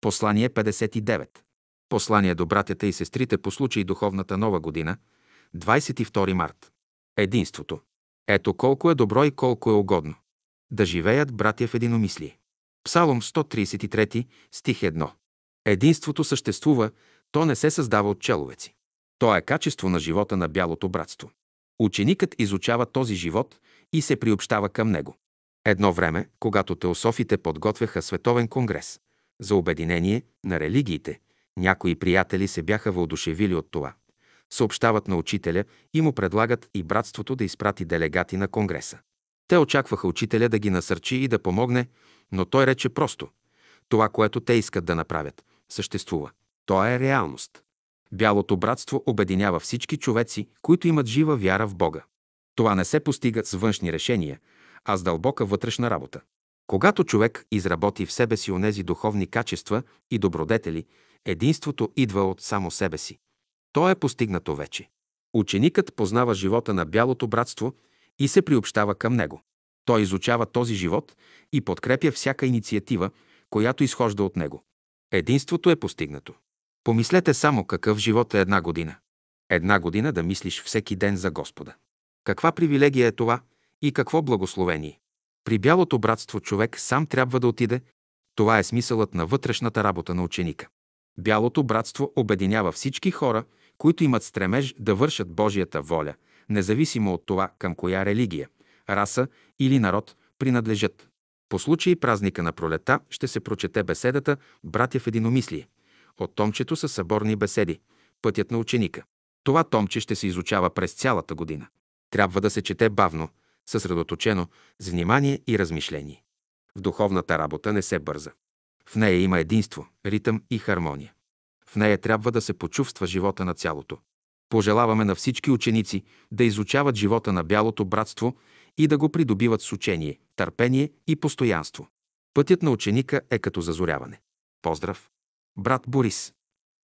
Послание 59. Послание до братята и сестрите по случай Духовната нова година, 22 март. Единството. Ето колко е добро и колко е угодно. Да живеят братя в единомислие. Псалом 133, стих 1. Единството съществува, то не се създава от человеци. То е качество на живота на бялото братство. Ученикът изучава този живот и се приобщава към него. Едно време, когато теософите подготвяха световен конгрес за обединение на религиите, някои приятели се бяха въодушевили от това. Съобщават на учителя и му предлагат и братството да изпрати делегати на конгреса. Те очакваха учителя да ги насърчи и да помогне, но той рече просто. Това, което те искат да направят, съществува. То е реалност. Бялото братство обединява всички човеци, които имат жива вяра в Бога. Това не се постига с външни решения, а с дълбока вътрешна работа. Когато човек изработи в себе си онези духовни качества и добродетели, единството идва от само себе си. То е постигнато вече. Ученикът познава живота на бялото братство и се приобщава към него. Той изучава този живот и подкрепя всяка инициатива, която изхожда от него. Единството е постигнато. Помислете само какъв живот е една година. Една година да мислиш всеки ден за Господа. Каква привилегия е това и какво благословение. При бялото братство човек сам трябва да отиде. Това е смисълът на вътрешната работа на ученика. Бялото братство обединява всички хора, които имат стремеж да вършат Божията воля, независимо от това към коя религия, раса или народ принадлежат. По случай празника на пролета ще се прочете беседата «Братя в единомислие» от томчето са съборни беседи «Пътят на ученика». Това томче ще се изучава през цялата година. Трябва да се чете бавно, съсредоточено, с внимание и размишление. В духовната работа не се бърза. В нея има единство, ритъм и хармония. В нея трябва да се почувства живота на цялото. Пожелаваме на всички ученици да изучават живота на бялото братство и да го придобиват с учение, търпение и постоянство. Пътят на ученика е като зазоряване. Поздрав! Брат Борис